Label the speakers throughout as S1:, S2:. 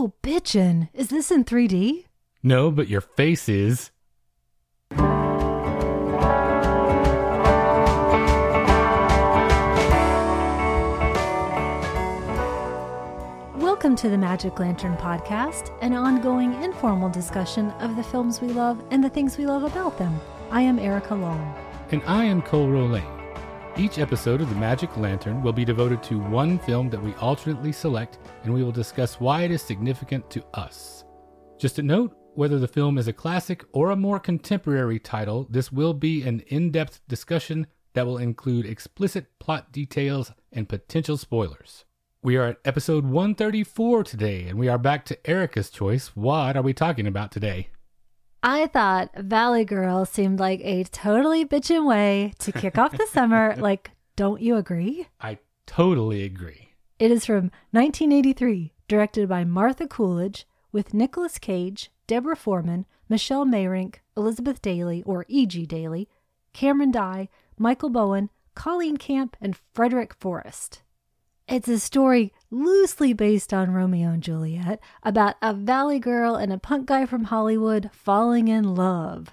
S1: Whoa, bitchin'. Is this in 3D?
S2: No, but your face is.
S1: Welcome to the Magic Lantern Podcast, an ongoing informal discussion of the films we love and the things we love about them. I am Erica Long.
S2: And I am Cole Rolane. Each episode of the Magic Lantern will be devoted to one film that we alternately select, and we will discuss why it is significant to us. Just a note whether the film is a classic or a more contemporary title, this will be an in depth discussion that will include explicit plot details and potential spoilers. We are at episode 134 today, and we are back to Erica's choice. What are we talking about today?
S1: I thought Valley Girl seemed like a totally bitchin' way to kick off the summer. Like, don't you agree?
S2: I totally agree.
S1: It is from 1983, directed by Martha Coolidge, with Nicolas Cage, Deborah Foreman, Michelle Meyrink, Elizabeth Daily, or E.G. Daily, Cameron Dye, Michael Bowen, Colleen Camp, and Frederick Forrest. It's a story loosely based on Romeo and Juliet about a valley girl and a punk guy from Hollywood falling in love.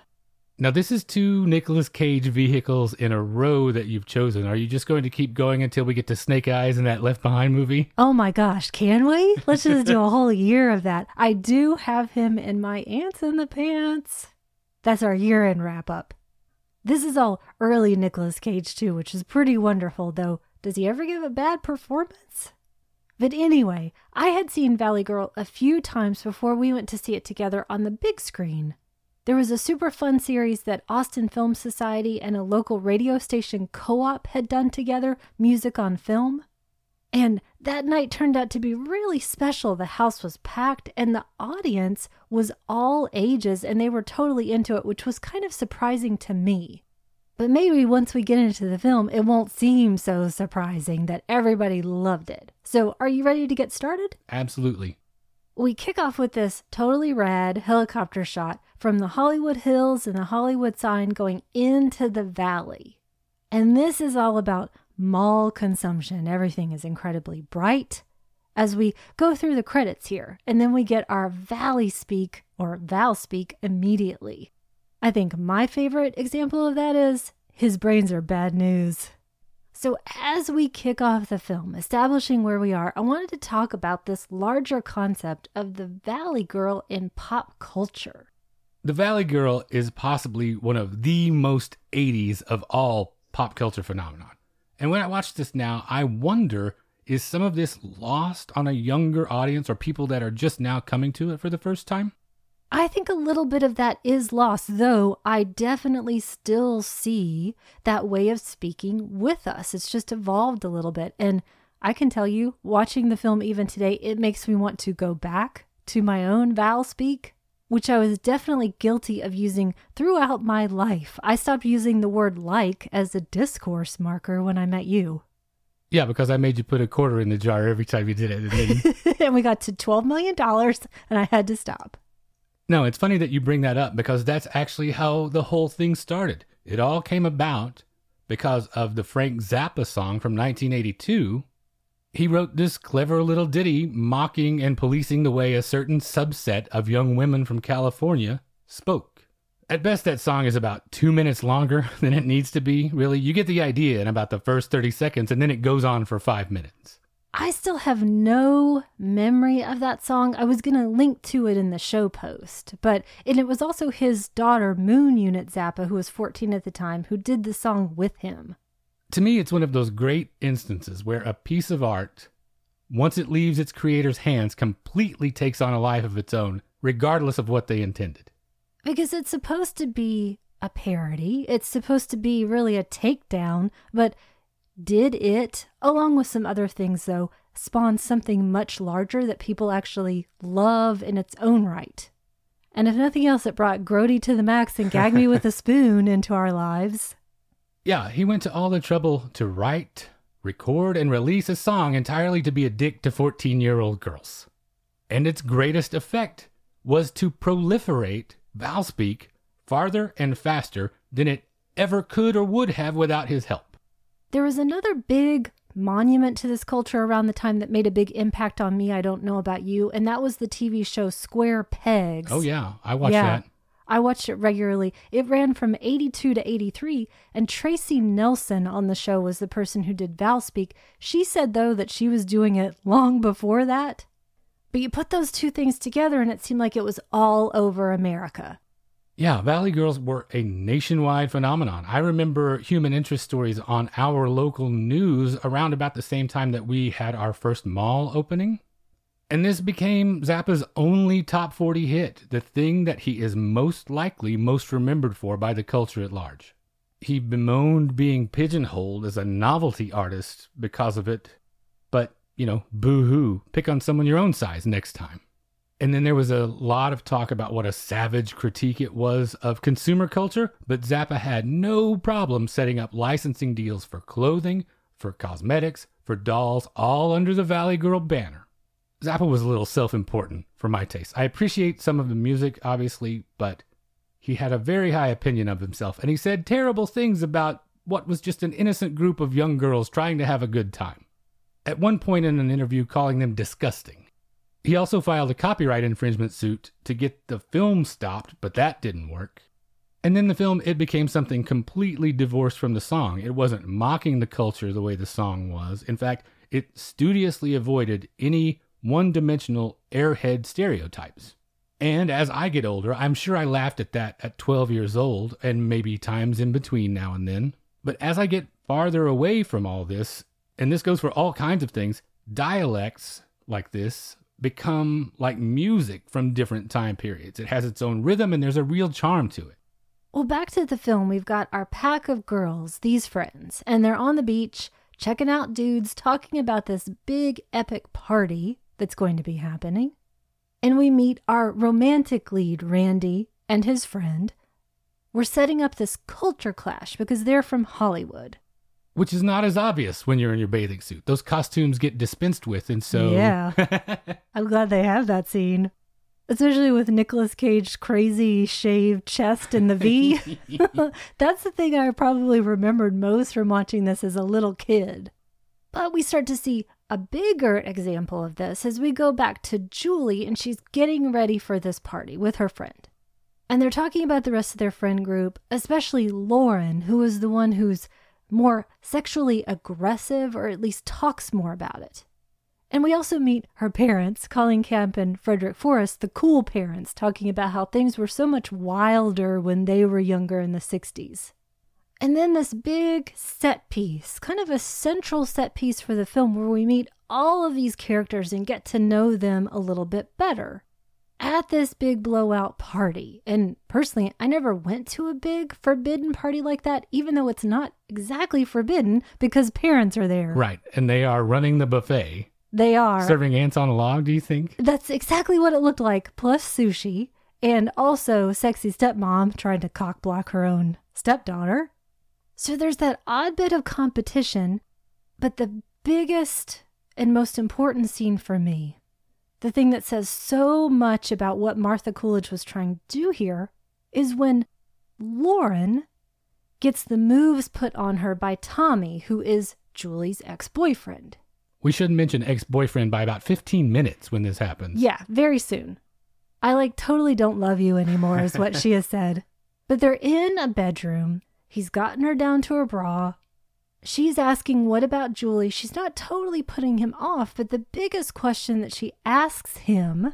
S2: Now, this is two Nicolas Cage vehicles in a row that you've chosen. Are you just going to keep going until we get to Snake Eyes and that Left Behind movie?
S1: Oh my gosh, can we? Let's just do a whole year of that. I do have him in my Ants in the Pants. That's our year end wrap up. This is all early Nicolas Cage, too, which is pretty wonderful, though does he ever give a bad performance? But anyway, I had seen Valley Girl a few times before we went to see it together on the big screen. There was a super fun series that Austin Film Society and a local radio station co op had done together, Music on Film. And that night turned out to be really special. The house was packed and the audience was all ages and they were totally into it, which was kind of surprising to me. But maybe once we get into the film, it won't seem so surprising that everybody loved it. So, are you ready to get started?
S2: Absolutely.
S1: We kick off with this totally rad helicopter shot from the Hollywood Hills and the Hollywood sign going into the valley. And this is all about mall consumption. Everything is incredibly bright. As we go through the credits here, and then we get our valley speak or Val speak immediately. I think my favorite example of that is his brains are bad news. So, as we kick off the film, establishing where we are, I wanted to talk about this larger concept of the Valley Girl in pop culture.
S2: The Valley Girl is possibly one of the most 80s of all pop culture phenomenon. And when I watch this now, I wonder is some of this lost on a younger audience or people that are just now coming to it for the first time?
S1: I think a little bit of that is lost, though I definitely still see that way of speaking with us. It's just evolved a little bit. And I can tell you, watching the film even today, it makes me want to go back to my own Val speak, which I was definitely guilty of using throughout my life. I stopped using the word like as a discourse marker when I met you.
S2: Yeah, because I made you put a quarter in the jar every time you did it. And, then...
S1: and we got to $12 million, and I had to stop.
S2: No, it's funny that you bring that up because that's actually how the whole thing started. It all came about because of the Frank Zappa song from 1982. He wrote this clever little ditty mocking and policing the way a certain subset of young women from California spoke. At best, that song is about two minutes longer than it needs to be, really. You get the idea in about the first 30 seconds, and then it goes on for five minutes.
S1: I still have no memory of that song. I was going to link to it in the show post, but and it was also his daughter, Moon Unit Zappa, who was 14 at the time, who did the song with him.
S2: To me, it's one of those great instances where a piece of art, once it leaves its creator's hands, completely takes on a life of its own, regardless of what they intended.
S1: Because it's supposed to be a parody, it's supposed to be really a takedown, but did it, along with some other things though, spawn something much larger that people actually love in its own right? And if nothing else, it brought Grody to the max and Gag Me with a Spoon into our lives.
S2: Yeah, he went to all the trouble to write, record, and release a song entirely to be a dick to 14 year old girls. And its greatest effect was to proliferate Valspeak farther and faster than it ever could or would have without his help.
S1: There was another big monument to this culture around the time that made a big impact on me. I don't know about you. And that was the TV show Square Pegs.
S2: Oh, yeah. I watched
S1: Yeah.
S2: that.
S1: I watched it regularly. It ran from 82 to 83, and Tracy Nelson on the show was the person who did Val Speak. She said, though, that she was doing it long before that. But you put those two things together, and it seemed like it was all over America.
S2: Yeah, Valley Girls were a nationwide phenomenon. I remember human interest stories on our local news around about the same time that we had our first mall opening. And this became Zappa's only top 40 hit, the thing that he is most likely most remembered for by the culture at large. He bemoaned being pigeonholed as a novelty artist because of it, but, you know, boo hoo, pick on someone your own size next time. And then there was a lot of talk about what a savage critique it was of consumer culture, but Zappa had no problem setting up licensing deals for clothing, for cosmetics, for dolls, all under the Valley Girl banner. Zappa was a little self important for my taste. I appreciate some of the music, obviously, but he had a very high opinion of himself, and he said terrible things about what was just an innocent group of young girls trying to have a good time. At one point in an interview, calling them disgusting. He also filed a copyright infringement suit to get the film stopped, but that didn't work. And then the film, it became something completely divorced from the song. It wasn't mocking the culture the way the song was. In fact, it studiously avoided any one dimensional airhead stereotypes. And as I get older, I'm sure I laughed at that at 12 years old, and maybe times in between now and then. But as I get farther away from all this, and this goes for all kinds of things, dialects like this become like music from different time periods. It has its own rhythm, and there's a real charm to it.
S1: Well, back to the film, we've got our pack of girls, these friends, and they're on the beach checking out dudes talking about this big epic party that's going to be happening. And we meet our romantic lead, Randy, and his friend. We're setting up this culture clash because they're from Hollywood.
S2: Which is not as obvious when you're in your bathing suit. Those costumes get dispensed with, and so.
S1: Yeah. I'm glad they have that scene. Especially with Nicolas Cage's crazy shaved chest and the V. That's the thing I probably remembered most from watching this as a little kid. But we start to see a bigger example of this as we go back to Julie and she's getting ready for this party with her friend. And they're talking about the rest of their friend group, especially Lauren, who is the one who's more sexually aggressive or at least talks more about it. And we also meet her parents, Colleen Camp and Frederick Forrest, the cool parents, talking about how things were so much wilder when they were younger in the 60s. And then this big set piece, kind of a central set piece for the film, where we meet all of these characters and get to know them a little bit better. At this big blowout party, and personally, I never went to a big forbidden party like that, even though it's not exactly forbidden because parents are there.
S2: Right. And they are running the buffet.
S1: They are.
S2: Serving ants on a log, do you think?
S1: That's exactly what it looked like, plus sushi, and also sexy stepmom trying to cock block her own stepdaughter. So there's that odd bit of competition, but the biggest and most important scene for me, the thing that says so much about what Martha Coolidge was trying to do here, is when Lauren gets the moves put on her by Tommy, who is Julie's ex boyfriend.
S2: We should mention ex boyfriend by about 15 minutes when this happens.
S1: Yeah, very soon. I like totally don't love you anymore, is what she has said. But they're in a bedroom. He's gotten her down to her bra. She's asking, What about Julie? She's not totally putting him off, but the biggest question that she asks him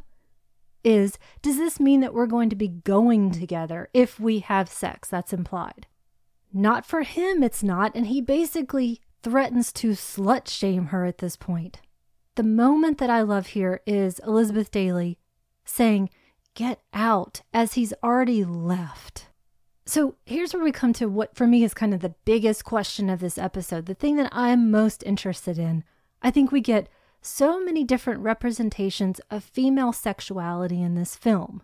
S1: is Does this mean that we're going to be going together if we have sex? That's implied. Not for him, it's not. And he basically threatens to slut shame her at this point. The moment that I love here is Elizabeth Daily saying, Get out, as he's already left. So here's where we come to what for me is kind of the biggest question of this episode, the thing that I'm most interested in. I think we get so many different representations of female sexuality in this film.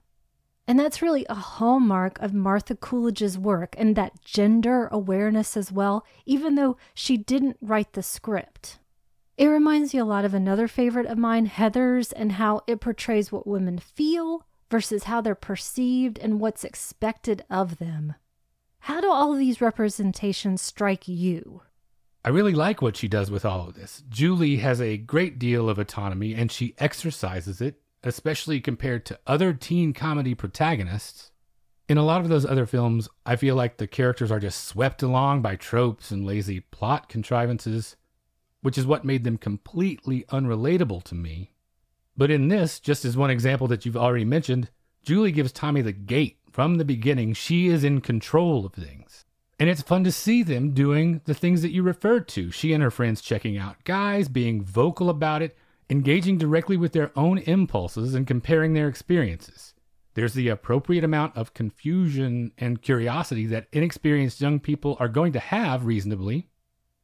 S1: And that's really a hallmark of Martha Coolidge's work and that gender awareness as well, even though she didn't write the script. It reminds me a lot of another favorite of mine, Heathers, and how it portrays what women feel versus how they're perceived and what's expected of them. How do all these representations strike you?
S2: I really like what she does with all of this. Julie has a great deal of autonomy and she exercises it, especially compared to other teen comedy protagonists. In a lot of those other films, I feel like the characters are just swept along by tropes and lazy plot contrivances, which is what made them completely unrelatable to me. But in this, just as one example that you've already mentioned, Julie gives Tommy the gate from the beginning. She is in control of things. And it's fun to see them doing the things that you referred to. She and her friends checking out guys, being vocal about it, engaging directly with their own impulses, and comparing their experiences. There's the appropriate amount of confusion and curiosity that inexperienced young people are going to have reasonably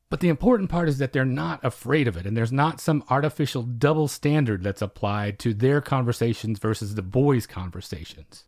S2: but the important part is that they're not afraid of it, and there's not some artificial double standard that's applied to their conversations versus the boys' conversations.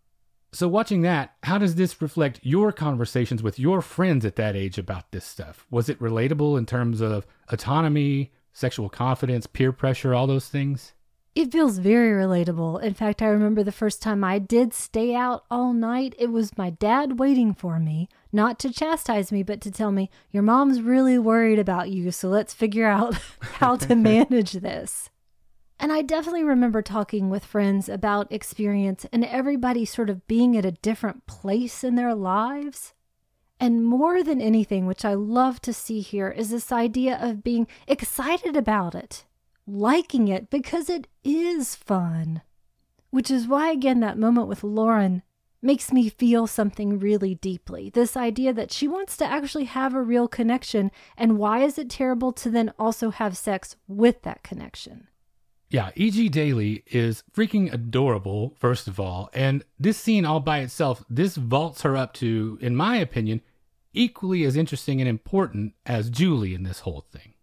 S2: So, watching that, how does this reflect your conversations with your friends at that age about this stuff? Was it relatable in terms of autonomy, sexual confidence, peer pressure, all those things?
S1: It feels very relatable. In fact, I remember the first time I did stay out all night, it was my dad waiting for me, not to chastise me, but to tell me, Your mom's really worried about you, so let's figure out how to manage this. And I definitely remember talking with friends about experience and everybody sort of being at a different place in their lives. And more than anything, which I love to see here, is this idea of being excited about it liking it because it is fun. Which is why, again, that moment with Lauren makes me feel something really deeply. This idea that she wants to actually have a real connection, and why is it terrible to then also have sex with that connection?
S2: Yeah, E.G. Daily is freaking adorable, first of all. And this scene all by itself, this vaults her up to, in my opinion, equally as interesting and important as Julie in this whole thing.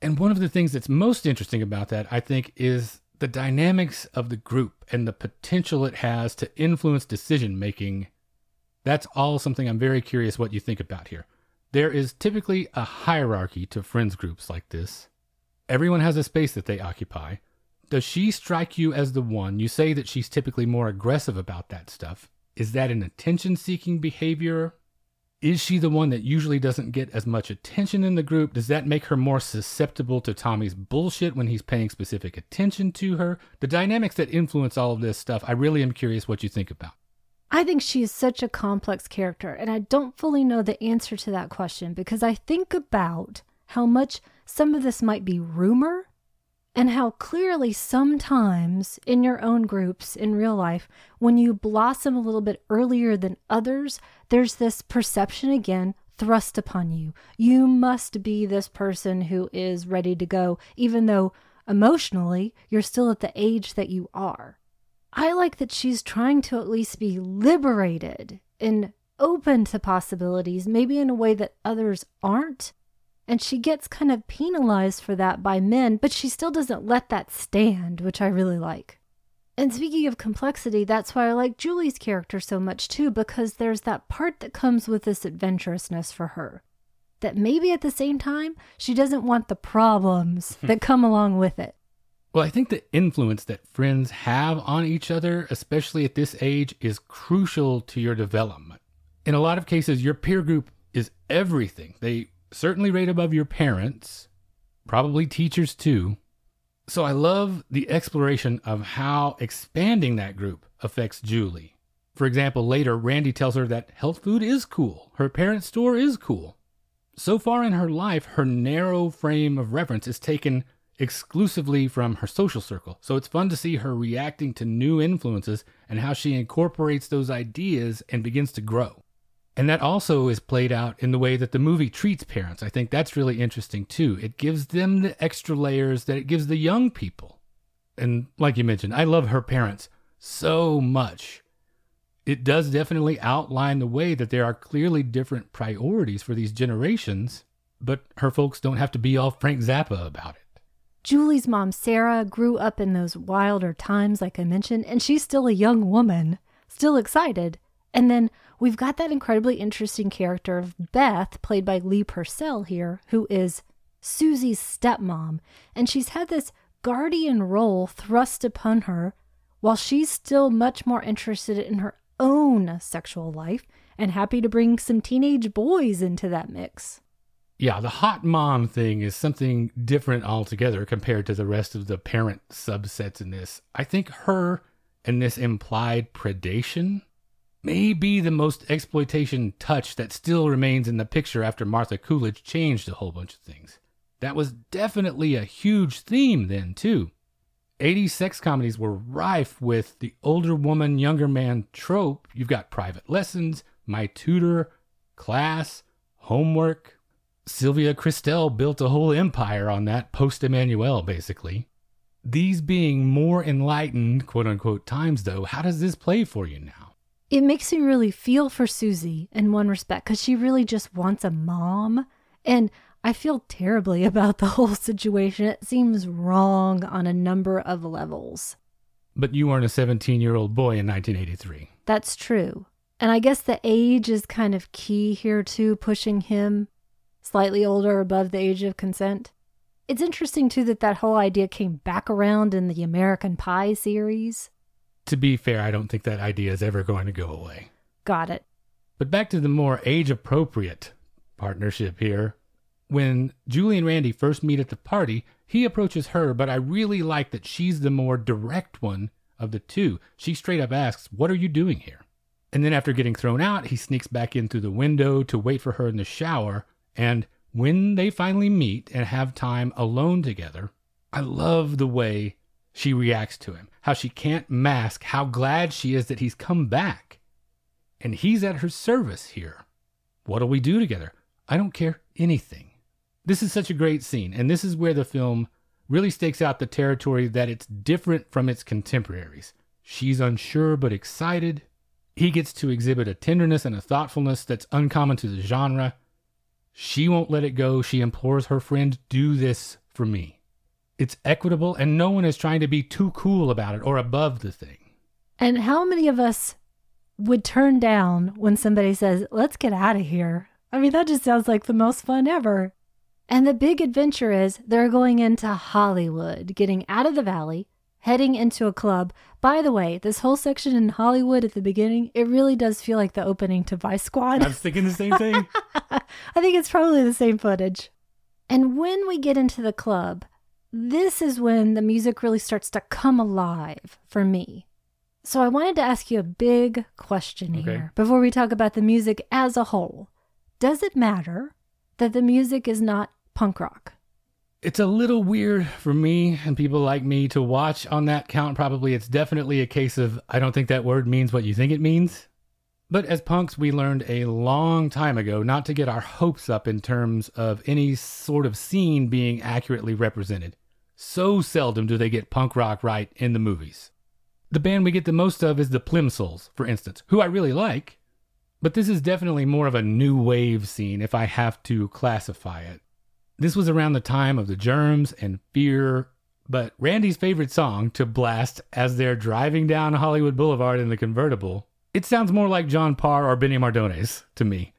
S2: And one of the things that's most interesting about that, I think, is the dynamics of the group and the potential it has to influence decision making. That's all something I'm very curious what you think about here. There is typically a hierarchy to friends groups like this. Everyone has a space that they occupy. Does she strike you as the one? You say that she's typically more aggressive about that stuff. Is that an attention seeking behavior is she the one that usually doesn't get as much attention in the group? Does that make her more susceptible to Tommy's bullshit when he's paying specific attention to her? The dynamics that influence all of this stuff, I really am curious what you think about.
S1: I think she is such a complex character, and I don't fully know the answer to that question because I think about how much some of this might be rumor and how clearly sometimes in your own groups in real life, when you blossom a little bit earlier than others, there's this perception again thrust upon you. You must be this person who is ready to go, even though emotionally you're still at the age that you are. I like that she's trying to at least be liberated and open to possibilities, maybe in a way that others aren't. And she gets kind of penalized for that by men, but she still doesn't let that stand, which I really like. And speaking of complexity, that's why I like Julie's character so much too, because there's that part that comes with this adventurousness for her. That maybe at the same time, she doesn't want the problems that come along with it.
S2: Well, I think the influence that friends have on each other, especially at this age, is crucial to your development. In a lot of cases, your peer group is everything. They certainly right above your parents, probably teachers too. So I love the exploration of how expanding that group affects Julie. For example, later, Randy tells her that health food is cool, her parents' store is cool. So far in her life, her narrow frame of reference is taken exclusively from her social circle. So it's fun to see her reacting to new influences and how she incorporates those ideas and begins to grow. And that also is played out in the way that the movie treats parents. I think that's really interesting too. It gives them the extra layers that it gives the young people. And like you mentioned, I love her parents so much. It does definitely outline the way that there are clearly different priorities for these generations, but her folks don't have to be all Frank Zappa about it.
S1: Julie's mom, Sarah, grew up in those wilder times, like I mentioned, and she's still a young woman, still excited. And then we've got that incredibly interesting character of Beth, played by Lee Purcell here, who is Susie's stepmom. And she's had this guardian role thrust upon her while she's still much more interested in her own sexual life and happy to bring some teenage boys into that mix.
S2: Yeah, the hot mom thing is something different altogether compared to the rest of the parent subsets in this. I think her and this implied predation may be the most exploitation touch that still remains in the picture after Martha Coolidge changed a whole bunch of things. That was definitely a huge theme then, too. 80s sex comedies were rife with the older woman, younger man trope. You've got private lessons, my tutor, class, homework, Sylvia Kristel built a whole empire on that post Emanuelle, basically. These being more enlightened, quote unquote, times, though, how does this play for you now?
S1: It makes me really feel for Susie in one respect because she really just wants a mom. And I feel terribly about the whole situation. It seems wrong on a number of levels.
S2: But you weren't a 17 year old boy in 1983.
S1: That's true. And I guess the age is kind of key here, too, pushing him slightly older above the age of consent. It's interesting, too, that that whole idea came back around in the American Pie series.
S2: To be fair, I don't think that idea is ever going to go away.
S1: Got it.
S2: But back to the more age appropriate partnership here. When Julie and Randy first meet at the party, he approaches her, but I really like that she's the more direct one of the two. She straight up asks, What are you doing here? And then after getting thrown out, he sneaks back in through the window to wait for her in the shower and when they finally meet and have time alone together, I love the way she reacts to him, how she can't mask how glad she is that he's come back. And he's at her service here. What'll we do together? I don't care anything. This is such a great scene, and this is where the film really stakes out the territory that it's different from its contemporaries. She's unsure but excited. He gets to exhibit a tenderness and a thoughtfulness that's uncommon to the genre she won't let it go. She implores her friend, do this for me. It's equitable, and no one is trying to be too cool about it or above the thing.
S1: And how many of us would turn down when somebody says, let's get out of here? I mean, that just sounds like the most fun ever. And the big adventure is they're going into Hollywood, getting out of the valley, heading into a club. By the way, this whole section in Hollywood at the beginning, it really does feel like the opening to Vice Squad.
S2: I was thinking the same thing.
S1: I think it's probably the same footage. And when we get into the club, this is when the music really starts to come alive for me. So I wanted to ask you a big question okay. here before we talk about the music as a whole. Does it matter that the music is not punk rock?
S2: It's a little weird for me and people like me to watch on that count. Probably it's definitely a case of I don't think that word means what you think it means. But as punks, we learned a long time ago not to get our hopes up in terms of any sort of scene being accurately represented. So seldom do they get punk rock right in the movies. The band we get the most of is the Plimsouls, for instance, who I really like. But this is definitely more of a new wave scene if I have to classify it. This was around the time of the germs and fear, but Randy's favorite song to blast as they're driving down Hollywood Boulevard in the convertible, it sounds more like John Parr or Benny Mardones to me.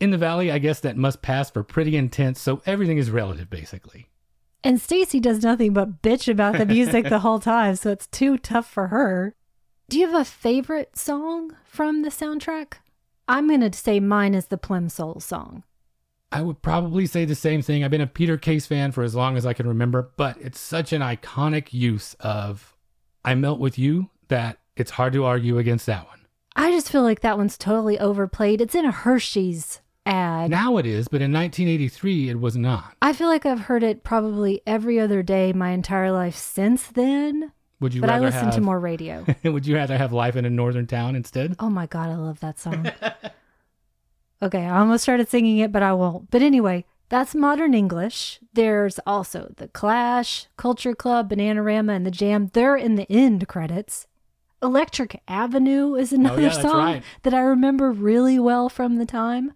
S2: In the Valley, I guess that must pass for pretty intense, so everything is relative basically.
S1: And Stacy does nothing but bitch about the music the whole time, so it's too tough for her. Do you have a favorite song from the soundtrack? I'm going to say mine is the Plimsouls song.
S2: I would probably say the same thing. I've been a Peter Case fan for as long as I can remember, but it's such an iconic use of I melt with you that it's hard to argue against that one.
S1: I just feel like that one's totally overplayed. It's in a Hershey's ad.
S2: Now it is, but in 1983 it was not.
S1: I feel like I've heard it probably every other day my entire life since then.
S2: Would you
S1: but
S2: I
S1: listen
S2: have,
S1: to more radio.
S2: would you rather have life in a northern town instead?
S1: Oh my god, I love that song. Okay, I almost started singing it, but I won't. But anyway, that's modern English. There's also The Clash, Culture Club, Bananarama, and The Jam. They're in the end credits. Electric Avenue is another oh, yeah, song right. that I remember really well from the time.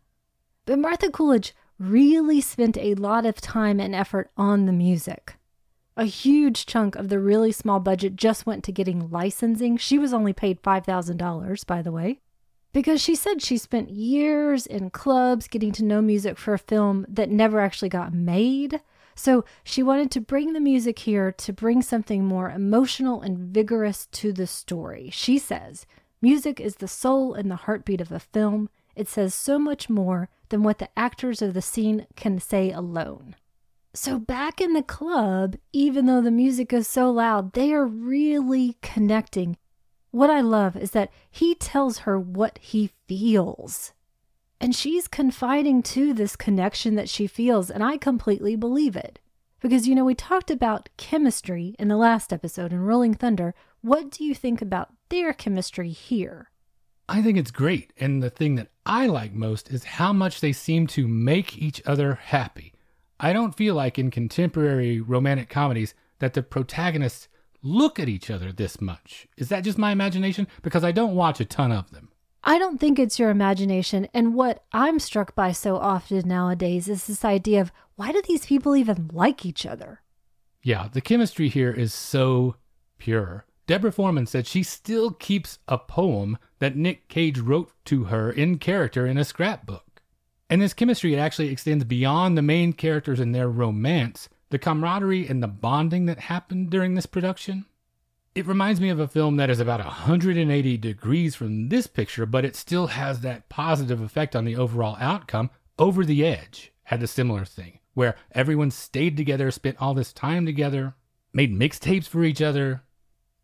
S1: But Martha Coolidge really spent a lot of time and effort on the music. A huge chunk of the really small budget just went to getting licensing. She was only paid $5,000, by the way because she said she spent years in clubs getting to know music for a film that never actually got made. So she wanted to bring the music here to bring something more emotional and vigorous to the story. She says, Music is the soul and the heartbeat of a film. It says so much more than what the actors of the scene can say alone. So, back in the club, even though the music is so loud, they are really connecting. What I love is that he tells her what he feels. And she's confiding to this connection that she feels, and I completely believe it. Because, you know, we talked about chemistry in the last episode in Rolling Thunder. What do you think about their chemistry here?
S2: I think it's great. And the thing that I like most is how much they seem to make each other happy. I don't feel like in contemporary romantic comedies that the protagonists look at each other this much. Is that just my imagination? Because I don't watch a ton of them.
S1: I don't think it's your imagination. And what I'm struck by so often nowadays is this idea of why do these people even like each other?
S2: Yeah, the chemistry here is so pure. Deborah Foreman said she still keeps a poem that Nick Cage wrote to her in character in a scrapbook. And this chemistry it actually extends beyond the main characters and their romance, the camaraderie and the bonding that happened during this production. It reminds me of a film that is about 180 degrees from this picture, but it still has that positive effect on the overall outcome. Over the Edge had a similar thing, where everyone stayed together, spent all this time together, made mixtapes for each other.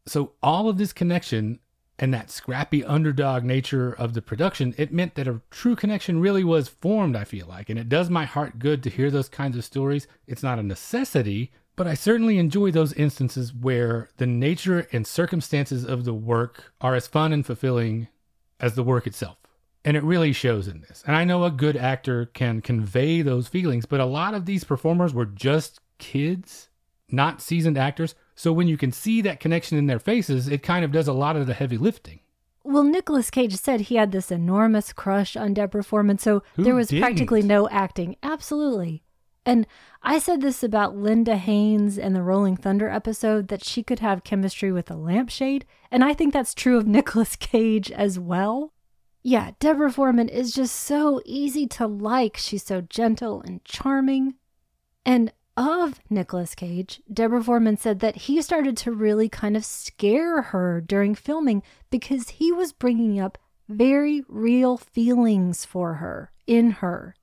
S2: So, all of this connection and that scrappy underdog nature of the production, it meant that a true connection really was formed, I feel like. And it does my heart good to hear those kinds of stories. It's not a necessity, but I certainly enjoy those instances where the nature and circumstances of the work are as fun and fulfilling as the work itself. And it really shows in this. And I know a good actor can convey those feelings, but a lot of these performers were just kids, not seasoned actors. So when you can see that connection in their faces, it kind of does a lot of the heavy lifting.
S1: Well, Nicolas Cage said he had this enormous crush on Deborah Foreman, so
S2: Who
S1: there was
S2: didn't?
S1: practically no acting. Absolutely. And I said this about Linda Haynes in the Rolling Thunder episode that she could have chemistry with a lampshade, and I think that's true of Nicolas Cage as well. Yeah, Deborah Foreman is just so easy to like. She's so gentle and charming. And of Nicolas Cage, Deborah Foreman said that he started to really kind of scare her during filming because he was bringing up very real feelings for her, in her.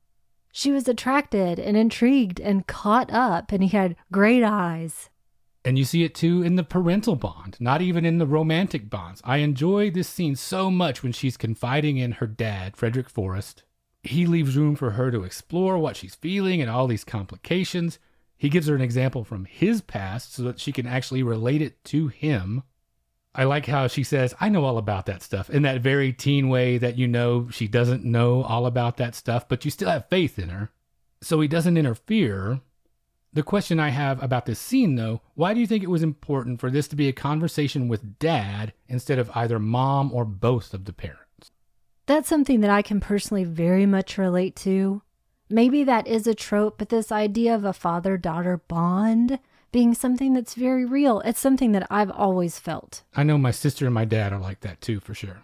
S1: She was attracted and intrigued and caught up, and he had great eyes.
S2: And you see it too in the parental bond, not even in the romantic bonds. I enjoy this scene so much when she's confiding in her dad, Frederick Forrest. He leaves room for her to explore what she's feeling and all these complications. He gives her an example from his past so that she can actually relate it to him. I like how she says, I know all about that stuff in that very teen way that you know she doesn't know all about that stuff, but you still have faith in her. So he doesn't interfere. The question I have about this scene, though, why do you think it was important for this to be a conversation with dad instead of either mom or both of the parents?
S1: That's something that I can personally very much relate to. Maybe that is a trope, but this idea of a father daughter bond being something that's very real, it's something that I've always felt.
S2: I know my sister and my dad are like that too, for sure.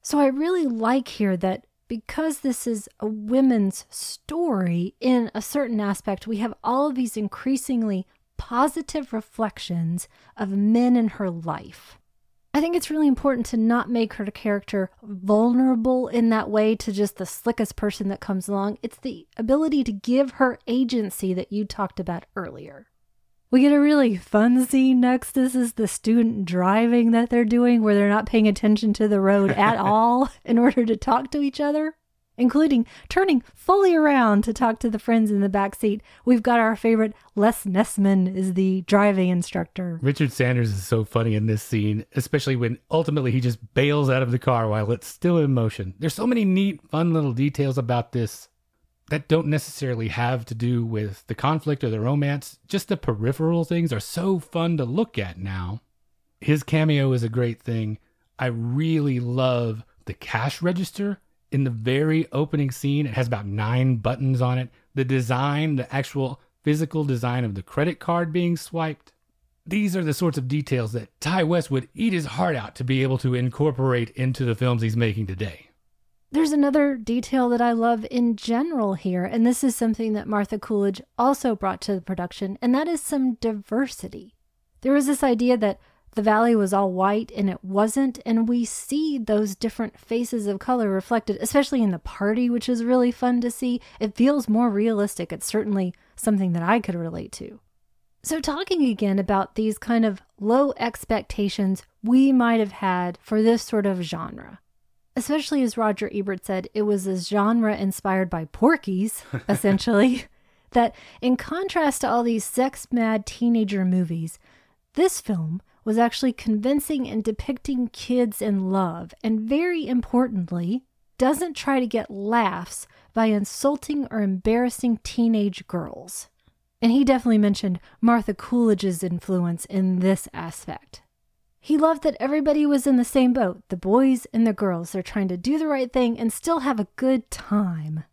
S1: So I really like here that because this is a women's story in a certain aspect, we have all of these increasingly positive reflections of men in her life. I think it's really important to not make her character vulnerable in that way to just the slickest person that comes along. It's the ability to give her agency that you talked about earlier. We get a really fun scene next. This is the student driving that they're doing where they're not paying attention to the road at all in order to talk to each other, including turning fully around to talk to the friends in the back seat. We've got our favorite Les Nessman is the driving instructor.
S2: Richard Sanders is so funny in this scene, especially when ultimately he just bails out of the car while it's still in motion. There's so many neat, fun little details about this that don't necessarily have to do with the conflict or the romance. Just the peripheral things are so fun to look at now. His cameo is a great thing. I really love the cash register in the very opening scene. It has about nine buttons on it. The design, the actual physical design of the credit card being swiped. These are the sorts of details that Ti West would eat his heart out to be able to incorporate into the films he's making today.
S1: There's another detail that I love in general here, and this is something that Martha Coolidge also brought to the production, and that is some diversity. There was this idea that the valley was all white and it wasn't. And we see those different faces of color reflected, especially in the party, which is really fun to see. It feels more realistic. It's certainly something that I could relate to. So, talking again about these kind of low expectations we might have had for this sort of genre, especially as Roger Ebert said, it was a genre inspired by Porky's, essentially, that in contrast to all these sex mad teenager movies, this film was actually convincing and depicting kids in love, and very importantly, doesn't try to get laughs by insulting or embarrassing teenage girls. And he definitely mentioned Martha Coolidge's influence in this aspect. He loved that everybody was in the same boat the boys and the girls. They're trying to do the right thing and still have a good time.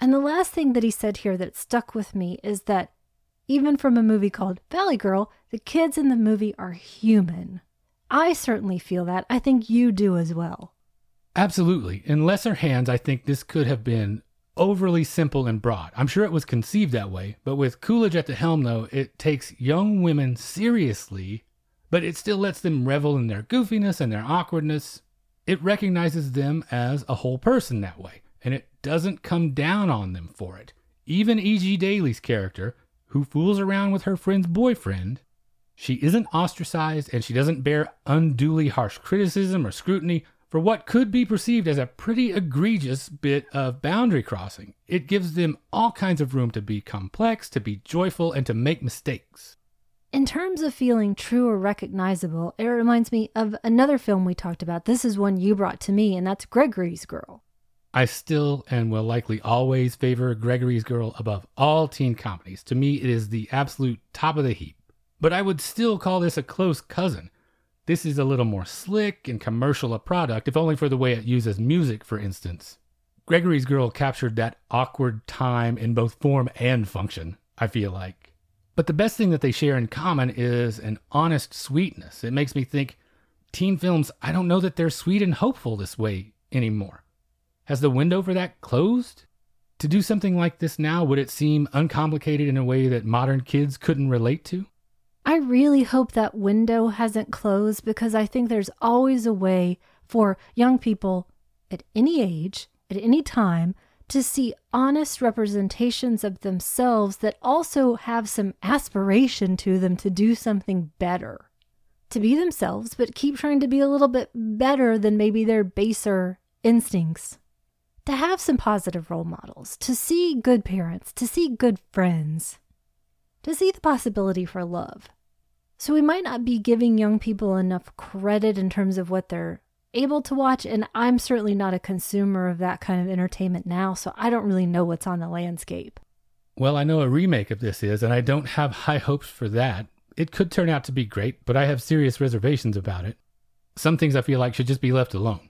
S1: And the last thing that he said here that stuck with me is that even from a movie called Valley Girl, the kids in the movie are human. I certainly feel that. I think you do as well.
S2: Absolutely. In lesser hands, I think this could have been overly simple and broad. I'm sure it was conceived that way, but with Coolidge at the helm, though, it takes young women seriously, but it still lets them revel in their goofiness and their awkwardness. It recognizes them as a whole person that way, and it doesn't come down on them for it. Even E.G. Daily's character, who fools around with her friend's boyfriend, she isn't ostracized and she doesn't bear unduly harsh criticism or scrutiny for what could be perceived as a pretty egregious bit of boundary crossing. It gives them all kinds of room to be complex, to be joyful, and to make mistakes.
S1: In terms of feeling true or recognizable, it reminds me of another film we talked about. This is one you brought to me, and that's Gregory's Girl.
S2: I still and will likely always favor Gregory's Girl above all teen comedies. To me, it is the absolute top of the heap. But I would still call this a close cousin. This is a little more slick and commercial a product, if only for the way it uses music, for instance. Gregory's Girl captured that awkward time in both form and function, I feel like. But the best thing that they share in common is an honest sweetness. It makes me think teen films, I don't know that they're sweet and hopeful this way anymore. Has the window for that closed? To do something like this now, would it seem uncomplicated in a way that modern kids couldn't relate to?
S1: I really hope that window hasn't closed because I think there's always a way for young people at any age, at any time, to see honest representations of themselves that also have some aspiration to them to do something better. To be themselves, but keep trying to be a little bit better than maybe their baser instincts. To have some positive role models, to see good parents, to see good friends, to see the possibility for love. So we might not be giving young people enough credit in terms of what they're able to watch. And I'm certainly not a consumer of that kind of entertainment now, so I don't really know what's on the landscape.
S2: Well, I know a remake of this is, and I don't have high hopes for that. It could turn out to be great, but I have serious reservations about it. Some things I feel like should just be left alone.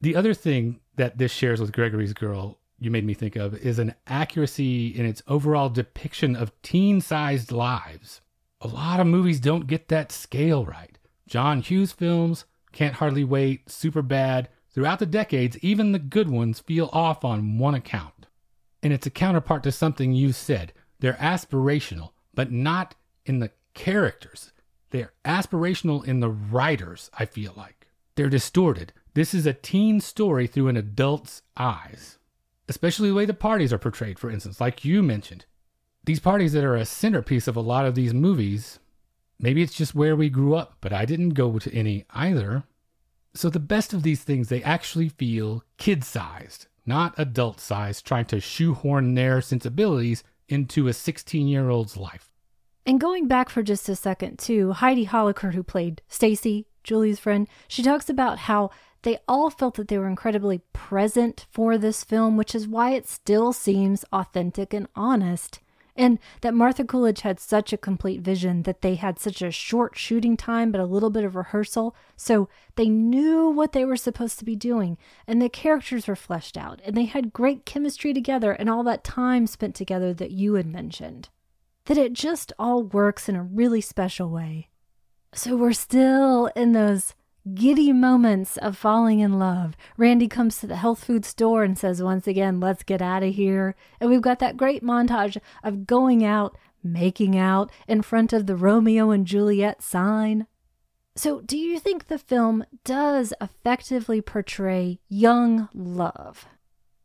S2: The other thing that this shares with Gregory's Girl you made me think of is an accuracy in its overall depiction of teen sized lives. A lot of movies don't get that scale right. John Hughes films, Can't Hardly Wait, Super Bad, throughout the decades, even the good ones feel off on one account. And it's a counterpart to something you said. They're aspirational, but not in the characters. They're aspirational in the writers, I feel like. They're distorted. This is a teen story through an adult's eyes especially the way the parties are portrayed, for instance, like you mentioned. These parties that are a centerpiece of a lot of these movies, maybe it's just where we grew up, but I didn't go to any either. So the best of these things, they actually feel kid sized, not adult sized, trying to shoehorn their sensibilities into a 16 year old's life.
S1: And going back for just a second, too, Heidi Holicker, who played Stacy, Julie's friend, she talks about how they all felt that they were incredibly present for this film, which is why it still seems authentic and honest. And that Martha Coolidge had such a complete vision that they had such a short shooting time, but a little bit of rehearsal. So they knew what they were supposed to be doing, and the characters were fleshed out, and they had great chemistry together, and all that time spent together that you had mentioned. That it just all works in a really special way. So we're still in those giddy moments of falling in love. Randy comes to the health food store and says, once again, let's get out of here. And we've got that great montage of going out, making out in front of the Romeo and Juliet sign. So, do you think the film does effectively portray young love?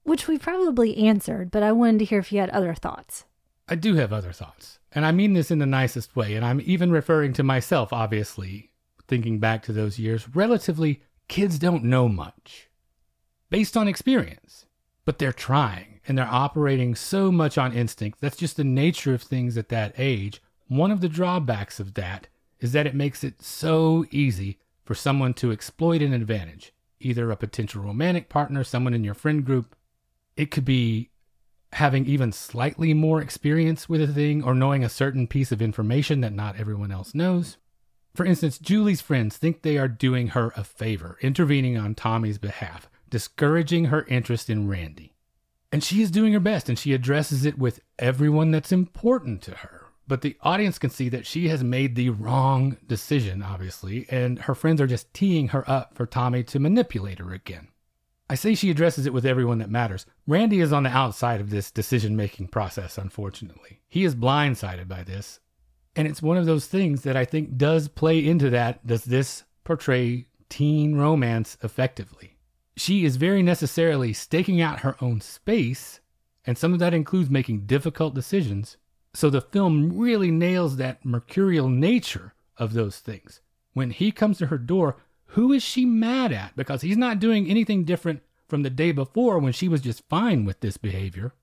S1: Which we probably answered, but I wanted to hear if you had other thoughts.
S2: I do have other thoughts. And I mean this in the nicest way. And I'm even referring to myself, obviously, thinking back to those years. Relatively, kids don't know much based on experience, but they're trying and they're operating so much on instinct. That's just the nature of things at that age. One of the drawbacks of that is that it makes it so easy for someone to exploit an advantage, either a potential romantic partner, someone in your friend group. It could be having even slightly more experience with a thing or knowing a certain piece of information that not everyone else knows. For instance, Julie's friends think they are doing her a favor, intervening on Tommy's behalf, discouraging her interest in Randy. And she is doing her best and she addresses it with everyone that's important to her but the audience can see that she has made the wrong decision, obviously, and her friends are just teeing her up for Tommy to manipulate her again. I say she addresses it with everyone that matters. Randy is on the outside of this decision making process, unfortunately. He is blindsided by this. And it's one of those things that I think does play into that. Does this portray teen romance effectively? She is very necessarily staking out her own space, and some of that includes making difficult decisions so the film really nails that mercurial nature of those things. When he comes to her door, who is she mad at? Because he's not doing anything different from the day before when she was just fine with this behavior.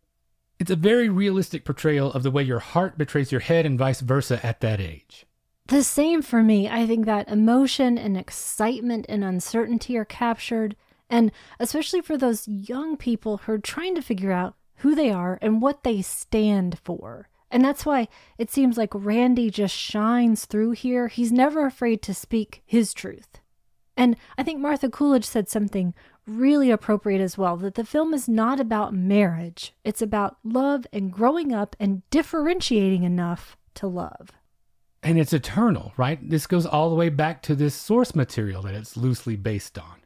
S2: It's a very realistic portrayal of the way your heart betrays your head and vice versa at that age.
S1: The same for me. I think that emotion and excitement and uncertainty are captured, and especially for those young people who are trying to figure out who they are and what they stand for. And that's why it seems like Randy just shines through here. He's never afraid to speak his truth. And I think Martha Coolidge said something really appropriate as well that the film is not about marriage, it's about love and growing up and differentiating enough to love.
S2: And it's eternal, right? This goes all the way back to this source material that it's loosely based on.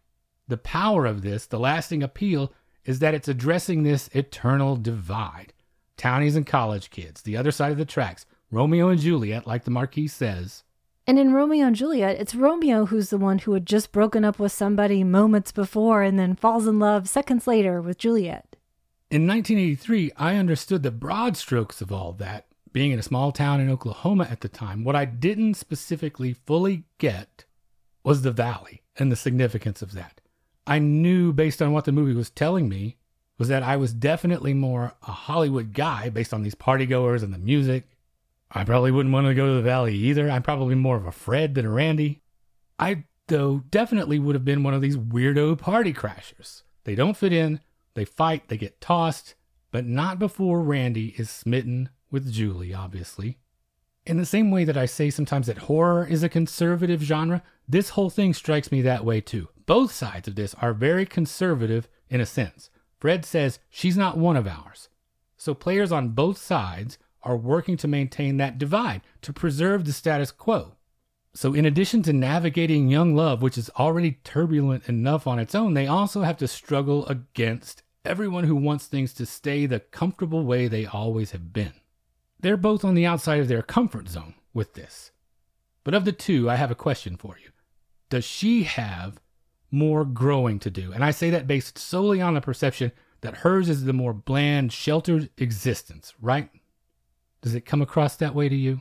S2: The power of this, the lasting appeal, is that it's addressing this eternal divide townies and college kids, the other side of the tracks, Romeo and Juliet, like the Marquis says.
S1: And in Romeo and Juliet, it's Romeo who's the one who had just broken up with somebody moments before and then falls in love seconds later with Juliet.
S2: In 1983, I understood the broad strokes of all that, being in a small town in Oklahoma at the time. What I didn't specifically fully get was the valley and the significance of that. I knew based on what the movie was telling me was that I was definitely more a Hollywood guy based on these partygoers and the music. I probably wouldn't want to go to the valley either. I'm probably more of a Fred than a Randy. I, though, definitely would have been one of these weirdo party crashers. They don't fit in, they fight, they get tossed, but not before Randy is smitten with Julie, obviously. In the same way that I say sometimes that horror is a conservative genre, this whole thing strikes me that way too. Both sides of this are very conservative in a sense. Fred says she's not one of ours. So players on both sides are working to maintain that divide, to preserve the status quo. So, in addition to navigating young love, which is already turbulent enough on its own, they also have to struggle against everyone who wants things to stay the comfortable way they always have been. They're both on the outside of their comfort zone with this. But of the two, I have a question for you. Does she have more growing to do. And I say that based solely on the perception that hers is the more bland, sheltered existence, right? Does it come across that way to you?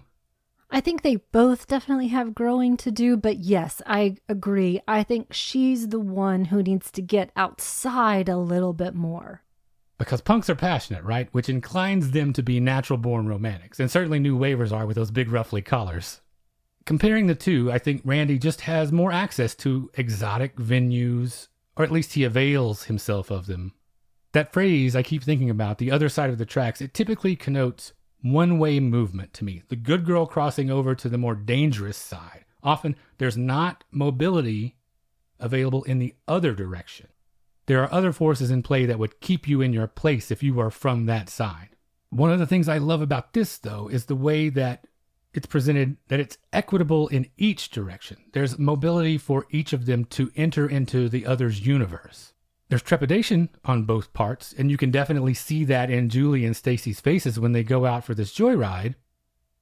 S1: I think they both definitely have growing to do, but yes, I agree. I think she's the one who needs to get outside a little bit more.
S2: Because punks are passionate, right? Which inclines them to be natural born romantics. And certainly new wavers are with those big ruffly collars comparing the two, I think Randy just has more access to exotic venues, or at least he avails himself of them. That phrase I keep thinking about, the other side of the tracks, it typically connotes one way movement to me, the good girl crossing over to the more dangerous side. Often there's not mobility available in the other direction. There are other forces in play that would keep you in your place if you are from that side. One of the things I love about this, though, is the way that it's presented that it's equitable in each direction. There's mobility for each of them to enter into the other's universe. There's trepidation on both parts, and you can definitely see that in Julie and Stacy's faces when they go out for this joyride.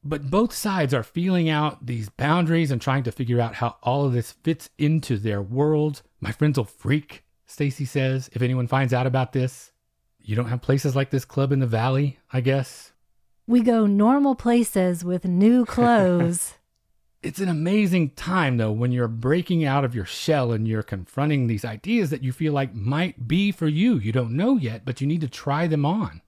S2: But both sides are feeling out these boundaries and trying to figure out how all of this fits into their worlds. My friends will freak, Stacy says, if anyone finds out about this. You don't have places like this club in the valley, I guess.
S1: We go normal places with new clothes.
S2: It's an amazing time, though, when you're breaking out of your shell and you're confronting these ideas that you feel like might be for you. You don't know yet, but you need to try them on.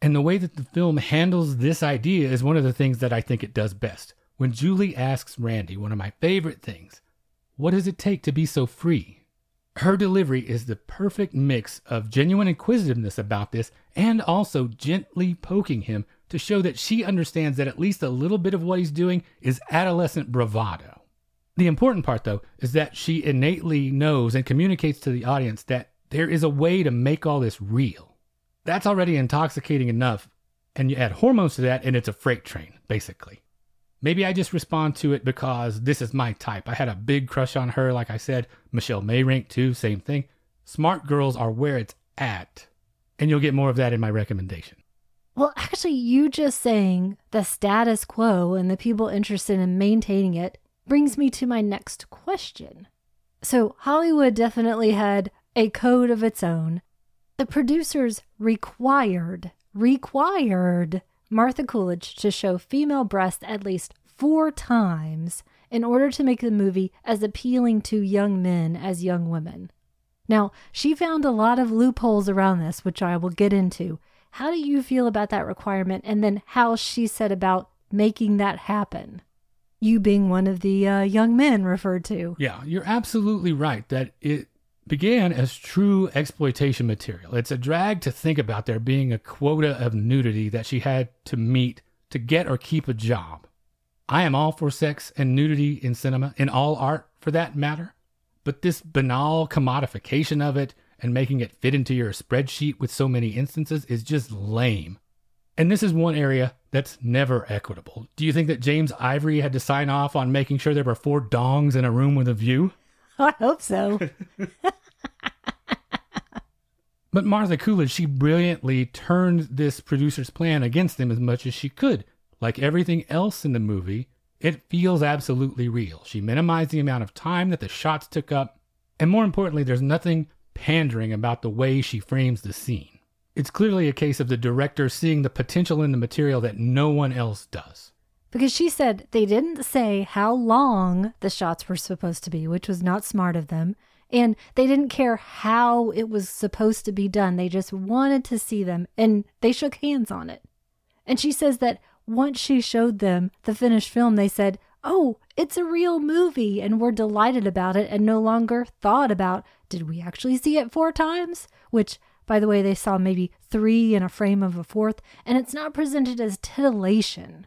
S2: And the way that the film handles this idea is one of the things that I think it does best. When Julie asks Randy, one of my favorite things, what does it take to be so free? Her delivery is the perfect mix of genuine inquisitiveness about this and also gently poking him to show that she understands that at least a little bit of what he's doing is adolescent bravado. The important part, though, is that she innately knows and communicates to the audience that there is a way to make all this real. That's already intoxicating enough, and you add hormones to that, and it's a freight train, basically. Maybe I just respond to it because this is my type. I had a big crush on her, like I said. Michelle Meyrink, too, same thing. Smart girls are where it's at. And you'll get more of that in my recommendation.
S1: Well, actually, you just saying the status quo and the people interested in maintaining it brings me to my next question. So, Hollywood definitely had a code of its own. The producers required, required Martha Coolidge to show female breasts at least four times in order to make the movie as appealing to young men as young women. Now, she found a lot of loopholes around this, which I will get into, how do you feel about that requirement? And then how she said about making that happen? You being one of the uh, young men referred to.
S2: Yeah, you're absolutely right that it began as true exploitation material. It's a drag to think about there being a quota of nudity that she had to meet to get or keep a job. I am all for sex and nudity in cinema, in all art for that matter, but this banal commodification of it and making it fit into your spreadsheet with so many instances is just lame. And this is one area that's never equitable. Do you think that James Ivory had to sign off on making sure there were four dongs in a room with a view?
S1: I hope so.
S2: but Martha Coolidge, she brilliantly turned this producer's plan against them as much as she could. Like everything else in the movie, it feels absolutely real. She minimized the amount of time that the shots took up. And more importantly, there's nothing pandering about the way she frames the scene. It's clearly a case of the director seeing the potential in the material that no one else does.
S1: Because she said they didn't say how long the shots were supposed to be, which was not smart of them. And they didn't care how it was supposed to be done. They just wanted to see them and they shook hands on it. And she says that once she showed them the finished film, they said, Oh, it's a real movie, and we're delighted about it and no longer thought about did we actually see it four times? Which, by the way, they saw maybe three in a frame of a fourth, and it's not presented as titillation.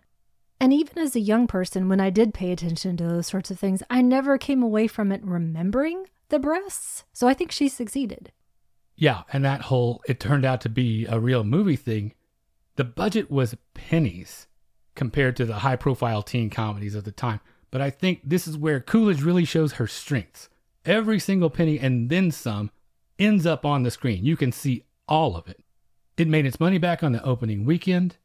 S1: And even as a young person, when I did pay attention to those sorts of things, I never came away from it remembering the breasts. So I think she succeeded.
S2: Yeah, and that whole it turned out to be a real movie thing. The budget was pennies compared to the high profile teen comedies of the time. But I think this is where Coolidge really shows her strengths. Every single penny and then some ends up on the screen. You can see all of it. It made its money back on the opening weekend.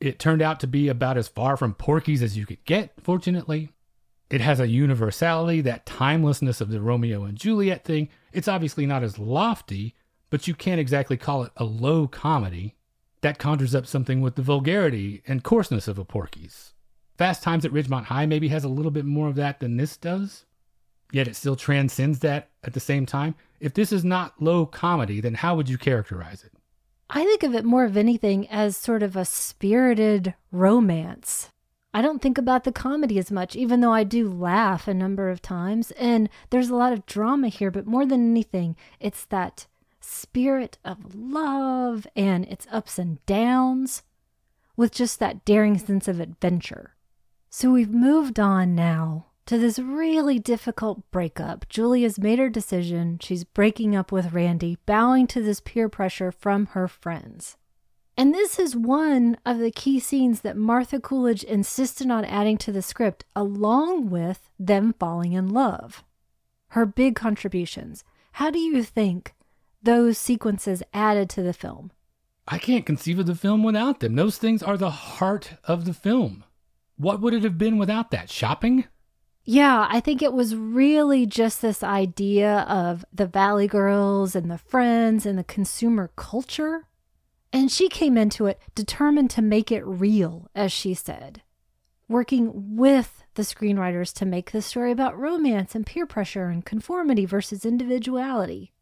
S2: It turned out to be about as far from Porky's as you could get, fortunately. It has a universality, that timelessness of the Romeo and Juliet thing. It's obviously not as lofty, but you can't exactly call it a low comedy. That conjures up something with the vulgarity and coarseness of a Porky's. Fast Times at Ridgemont High maybe has a little bit more of that than this does yet it still transcends that at the same time. If this is not low comedy, then how would you characterize it?
S1: I think of it more of anything as sort of a spirited romance. I don't think about the comedy as much, even though I do laugh a number of times. And there's a lot of drama here, but more than anything, it's that spirit of love and its ups and downs with just that daring sense of adventure. So we've moved on now to this really difficult breakup. Julia's made her decision. She's breaking up with Randy, bowing to this peer pressure from her friends. And this is one of the key scenes that Martha Coolidge insisted on adding to the script, along with them falling in love. Her big contributions. How do you think those sequences added to the film?
S2: I can't conceive of the film without them. Those things are the heart of the film. What would it have been without that? Shopping?
S1: Yeah, I think it was really just this idea of the Valley Girls and the friends and the consumer culture. And she came into it determined to make it real, as she said, working with the screenwriters to make the story about romance and peer pressure and conformity versus individuality.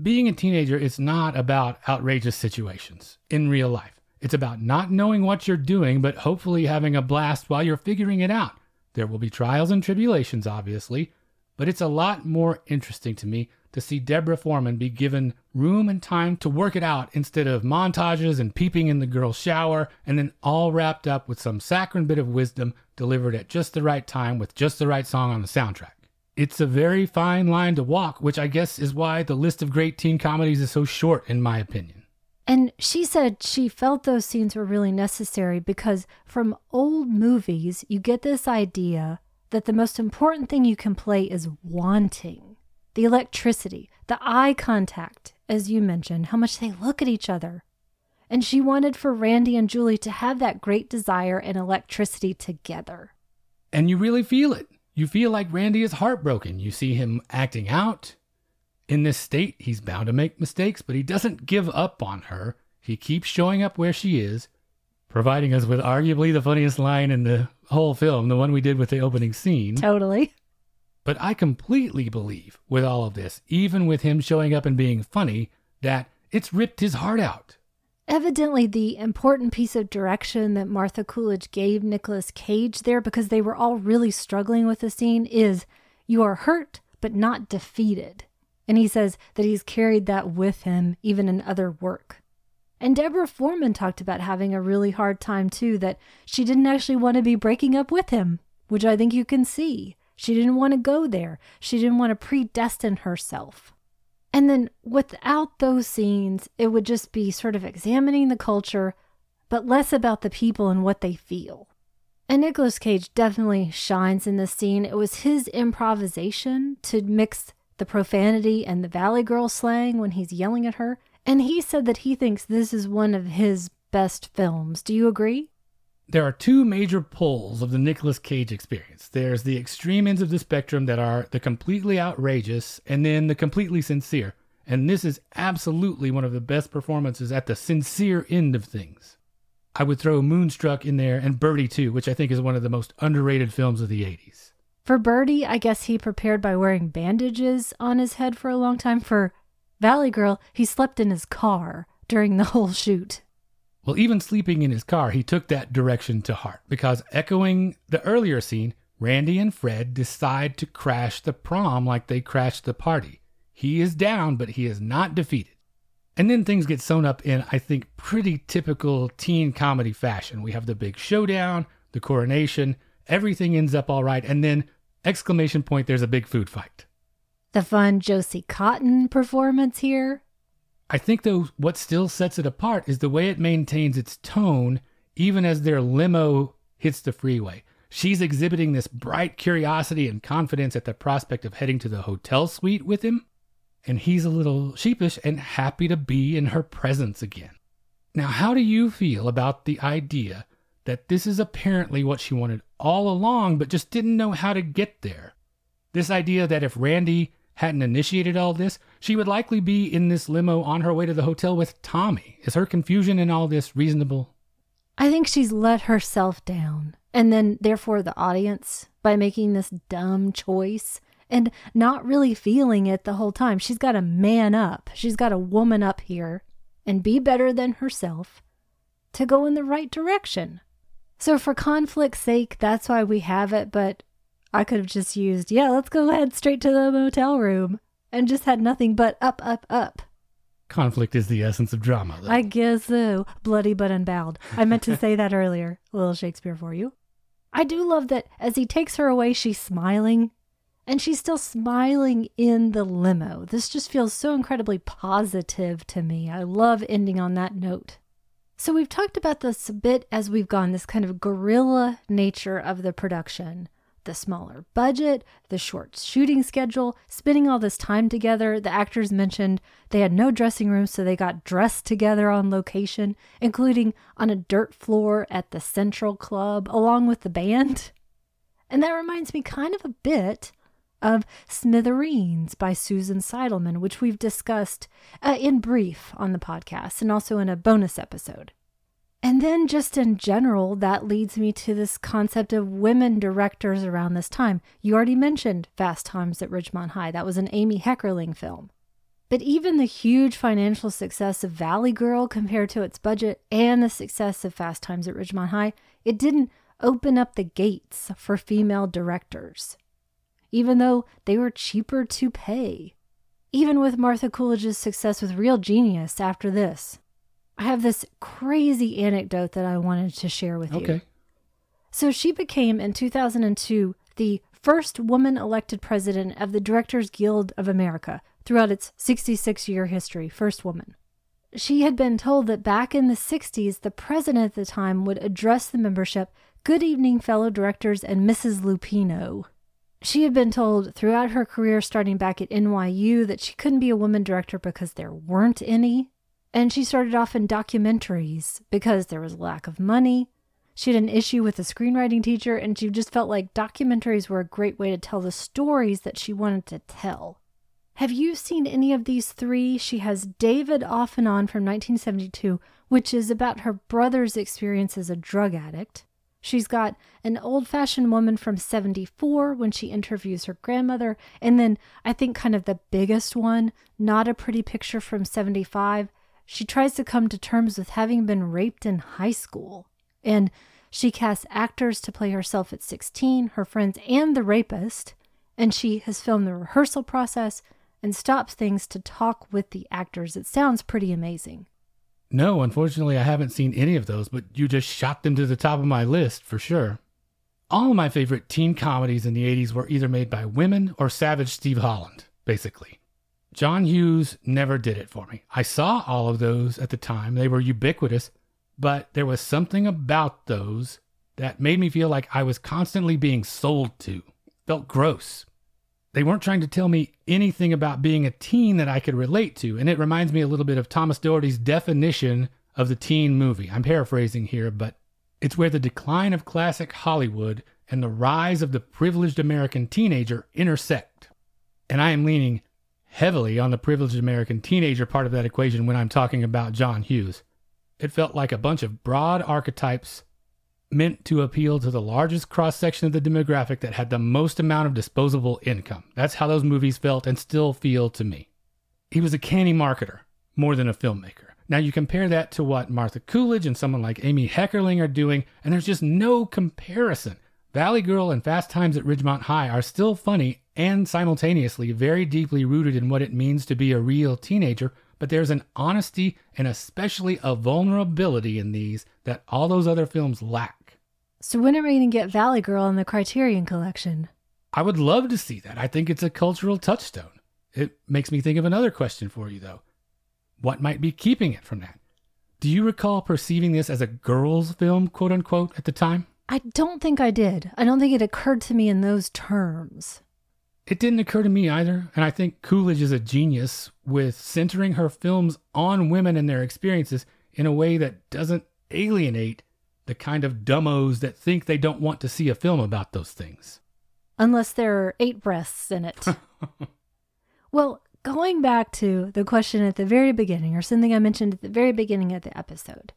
S2: Being a teenager is not about outrageous situations in real life. It's about not knowing what you're doing, but hopefully having a blast while you're figuring it out. There will be trials and tribulations, obviously, but it's a lot more interesting to me to see Deborah Foreman be given room and time to work it out instead of montages and peeping in the girl's shower and then all wrapped up with some saccharine bit of wisdom delivered at just the right time with just the right song on the soundtrack. It's a very fine line to walk, which I guess is why the list of great teen comedies is so short, in my opinion.
S1: And she said she felt those scenes were really necessary because from old movies, you get this idea that the most important thing you can play is wanting the electricity, the eye contact, as you mentioned, how much they look at each other. And she wanted for Randy and Julie to have that great desire and electricity together.
S2: And you really feel it. You feel like Randy is heartbroken. You see him acting out, in this state, he's bound to make mistakes, but he doesn't give up on her. He keeps showing up where she is, providing us with arguably the funniest line in the whole film, the one we did with the opening scene.
S1: Totally.
S2: But I completely believe, with all of this, even with him showing up and being funny, that it's ripped his heart out.
S1: Evidently, the important piece of direction that Martha Coolidge gave Nicolas Cage there, because they were all really struggling with the scene, is you are hurt but not defeated. And he says that he's carried that with him even in other work. And Deborah Foreman talked about having a really hard time too, that she didn't actually want to be breaking up with him, which I think you can see. She didn't want to go there. She didn't want to predestine herself. And then without those scenes, it would just be sort of examining the culture, but less about the people and what they feel. And Nicolas Cage definitely shines in this scene. It was his improvisation to mix the profanity and the Valley Girl slang when he's yelling at her. And he said that he thinks this is one of his best films. Do you agree?
S2: There are two major poles of the Nicolas Cage experience. There's the extreme ends of the spectrum that are the completely outrageous and then the completely sincere. And this is absolutely one of the best performances at the sincere end of things. I would throw Moonstruck in there and Birdy too, which I think is one of the most underrated films of the 80s.
S1: For Birdy, I guess he prepared by wearing bandages on his head for a long time. For Valley Girl, he slept in his car during the whole shoot.
S2: Well, even sleeping in his car, he took that direction to heart because, echoing the earlier scene, Randy and Fred decide to crash the prom like they crashed the party. He is down, but he is not defeated. And then things get sewn up in, I think, pretty typical teen comedy fashion. We have the big showdown, the coronation, everything ends up all right, and then exclamation point, there's a big food fight.
S1: The fun Josie Cotton performance here.
S2: I think, though, what still sets it apart is the way it maintains its tone even as their limo hits the freeway. She's exhibiting this bright curiosity and confidence at the prospect of heading to the hotel suite with him, and he's a little sheepish and happy to be in her presence again. Now, how do you feel about the idea that this is apparently what she wanted all along, but just didn't know how to get there. This idea that if Randy hadn't initiated all this, she would likely be in this limo on her way to the hotel with Tommy. Is her confusion in all this reasonable?
S1: I think she's let herself down, and then therefore the audience, by making this dumb choice and not really feeling it the whole time. She's got to man up, she's got a woman up here and be better than herself to go in the right direction. So, for conflict's sake, that's why we have it, but I could have just used, yeah, let's go ahead straight to the motel room and just had nothing but up, up, up.
S2: Conflict is the essence of drama, though.
S1: I guess so. Bloody but unbowed. I meant to say that earlier. A little Shakespeare for you. I do love that as he takes her away, she's smiling. And she's still smiling in the limo. This just feels so incredibly positive to me. I love ending on that note. So, we've talked about this a bit as we've gone, this kind of guerrilla nature of the production. the smaller budget, the short shooting schedule, spending all this time together. The actors mentioned they had no dressing room, so they got dressed together on location, including on a dirt floor at the Central Club, along with the band. And that reminds me kind of a bit of Smithereens by Susan Seidelman, which we've discussed uh, in brief on the podcast and also in a bonus episode. And then, just in general, that leads me to this concept of women directors around this time. You already mentioned Fast Times at Ridgemont High. That was an Amy Heckerling film. But even the huge financial success of Valley Girl compared to its budget and the success of Fast Times at Ridgemont High, it didn't open up the gates for female directors, even though they were cheaper to pay. Even with Martha Coolidge's success with Real Genius after this, I have this crazy anecdote that I wanted to share with you.
S2: Okay.
S1: you. So she became in 2002 the first woman elected president of the Directors Guild of America throughout its 66 year history, first woman. She had been told that back in the 60s, the president at the time would address the membership, Good evening, fellow directors and Mrs. Lupino. She had been told throughout her career, starting back at NYU, that she couldn't be a woman director because there weren't any. And she started off in documentaries because there was a lack of money. She had an issue with a screenwriting teacher, and she just felt like documentaries were a great way to tell the stories that she wanted to tell. Have you seen any of these three? She has David Off and On from 1972, which is about her brother's experience as a drug addict. She's got an old fashioned woman from 74 when she interviews her grandmother. And then I think kind of the biggest one, Not a Pretty Picture from 75. She tries to come to terms with having been raped in high school. And she casts actors to play herself at 16, her friends, and the rapist. And she has filmed the rehearsal process and stops things to talk with the actors. It sounds pretty amazing.
S2: No, unfortunately, I haven't seen any of those, but you just shot them to the top of my list for sure. All of my favorite teen comedies in the 80s were either made by women or Savage Steve Holland, basically. John Hughes never did it for me. I saw all of those at the time, they were ubiquitous, but there was something about those that made me feel like I was constantly being sold to. Felt gross. They weren't trying to tell me anything about being a teen that I could relate to, and it reminds me a little bit of Thomas Doherty's definition of the teen movie. I'm paraphrasing here, but it's where the decline of classic Hollywood and the rise of the privileged American teenager intersect. And I am leaning heavily on the privileged American teenager part of that equation when I'm talking about John Hughes. It felt like a bunch of broad archetypes meant to appeal to the largest cross section of the demographic that had the most amount of disposable income. That's how those movies felt and still feel to me. He was a canny marketer more than a filmmaker. Now you compare that to what Martha Coolidge and someone like Amy Heckerling are doing, and there's just no comparison. Valley Girl and Fast Times at Ridgemont High are still funny and simultaneously very deeply rooted in what it means to be a real teenager, but there's an honesty and especially a vulnerability in these that all those other films lack.
S1: So, when are we going to get Valley Girl in the Criterion Collection?
S2: I would love to see that. I think it's a cultural touchstone. It makes me think of another question for you, though. What might be keeping it from that? Do you recall perceiving this as a girls' film, quote unquote, at the time?
S1: I don't think I did. I don't think it occurred to me in those terms.
S2: It didn't occur to me either, and I think Coolidge is a genius with centering her films on women and their experiences in a way that doesn't alienate the kind of dumbos that think they don't want to see a film about those things.
S1: Unless there are eight breasts in it. well, going back to the question at the very beginning, or something I mentioned at the very beginning of the episode,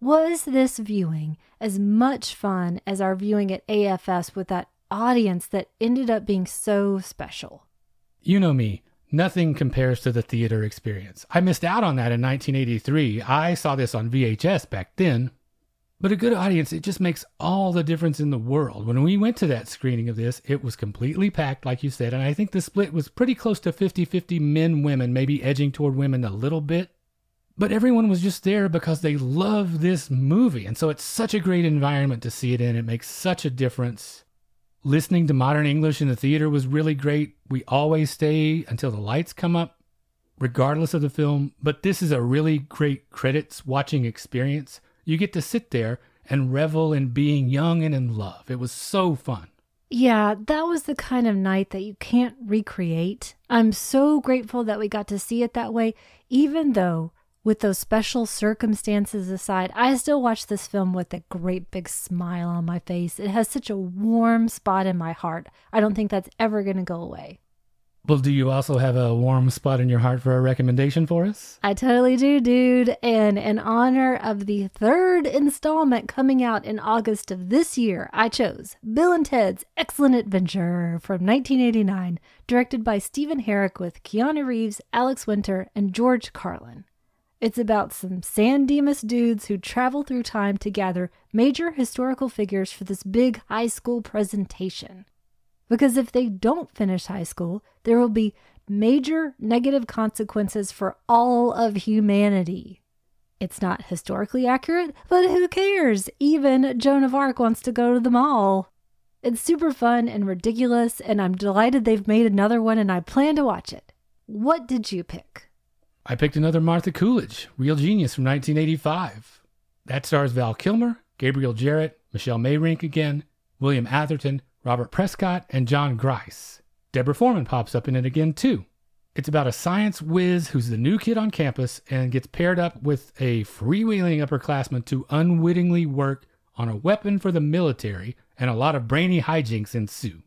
S1: was this viewing as much fun as our viewing at AFS with that audience that ended up being so special?
S2: You know me, nothing compares to the theater experience. I missed out on that in 1983. I saw this on VHS back then. But a good audience, it just makes all the difference in the world. When we went to that screening of this, it was completely packed, like you said, and I think the split was pretty close to 50 50 men, women, maybe edging toward women a little bit. But everyone was just there because they love this movie. And so it's such a great environment to see it in. It makes such a difference. Listening to modern English in the theater was really great. We always stay until the lights come up, regardless of the film. But this is a really great credits watching experience. You get to sit there and revel in being young and in love. It was so fun.
S1: Yeah, that was the kind of night that you can't recreate. I'm so grateful that we got to see it that way, even though, with those special circumstances aside, I still watch this film with a great big smile on my face. It has such a warm spot in my heart. I don't think that's ever going to go away.
S2: Well, do you also have a warm spot in your heart for a recommendation for us?
S1: I totally do, dude. And in honor of the third installment coming out in August of this year, I chose Bill and Ted's Excellent Adventure from 1989, directed by Stephen Herek with Keanu Reeves, Alex Winter, and George Carlin. It's about some San Dimas dudes who travel through time to gather major historical figures for this big high school presentation. Because if they don't finish high school, there will be major negative consequences for all of humanity. It's not historically accurate, but who cares? Even Joan of Arc wants to go to the mall. It's super fun and ridiculous, and I'm delighted they've made another one and I plan to watch it. What did you pick?
S2: I picked another Martha Coolidge, Real Genius from 1985. That stars Val Kilmer, Gabriel Jarrett, Michelle Meyrink again, William Atherton, Robert Prescott, and John Grice. Deborah Foreman pops up in it again, too. It's about a science whiz who's the new kid on campus and gets paired up with a freewheeling upperclassman to unwittingly work on a weapon for the military, and a lot of brainy hijinks ensue.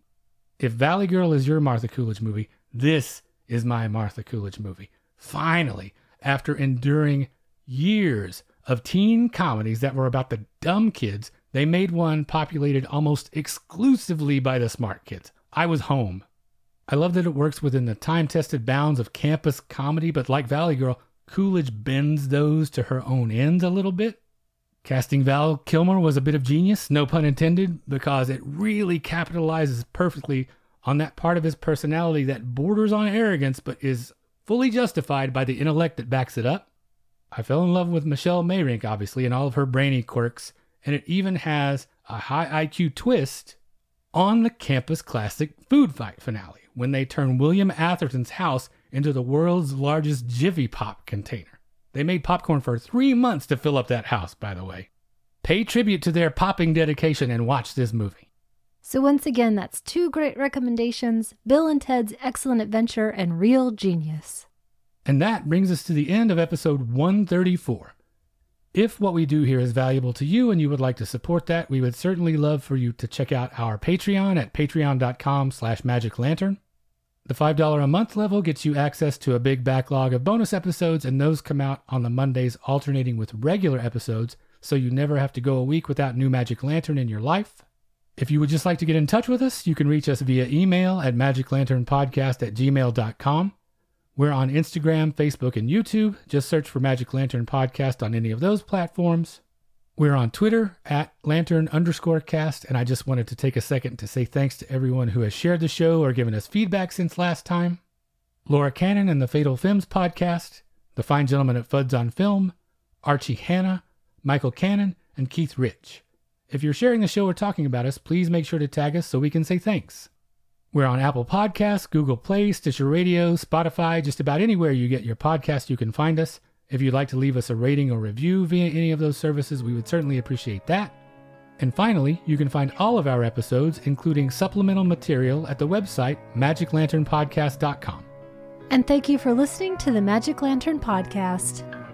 S2: If Valley Girl is your Martha Coolidge movie, this is my Martha Coolidge movie. Finally, after enduring years of teen comedies that were about the dumb kids they made one populated almost exclusively by the smart kids. I was home. I love that it works within the time tested bounds of campus comedy, but like Valley Girl, Coolidge bends those to her own ends a little bit. Casting Val Kilmer was a bit of genius, no pun intended, because it really capitalizes perfectly on that part of his personality that borders on arrogance but is fully justified by the intellect that backs it up. I fell in love with Michelle Meyrink, obviously, and all of her brainy quirks, and it even has a high IQ twist on the Campus Classic Food Fight finale when they turn William Atherton's house into the world's largest Jiffy Pop container. They made popcorn for three months to fill up that house, by the way. Pay tribute to their popping dedication and watch this movie.
S1: So, once again, that's two great recommendations Bill and Ted's Excellent Adventure and Real Genius.
S2: And that brings us to the end of episode 134. If what we do here is valuable to you and you would like to support that, we would certainly love for you to check out our Patreon at patreon.com slash magiclantern. The $5 a month level gets you access to a big backlog of bonus episodes, and those come out on the Mondays alternating with regular episodes, so you never have to go a week without new Magic Lantern in your life. If you would just like to get in touch with us, you can reach us via email at magiclanternpodcast at gmail.com. We're on Instagram, Facebook, and YouTube. Just search for Magic Lantern Podcast on any of those platforms. We're on Twitter at lantern underscore cast, and I just wanted to take a second to say thanks to everyone who has shared the show or given us feedback since last time. Laura Cannon and the Fatal Films podcast, the fine gentleman at Fuds on Film, Archie Hanna, Michael Cannon, and Keith Rich. If you're sharing the show or talking about us, please make sure to tag us so we can say thanks. We're on Apple Podcasts, Google Play, Stitcher Radio, Spotify, just about anywhere you get your podcast, you can find us. If you'd like to leave us a rating or review via any of those services, we would certainly appreciate that. And finally, you can find all of our episodes, including supplemental material, at the website magiclanternpodcast.com.
S1: And thank you for listening to the Magic Lantern Podcast.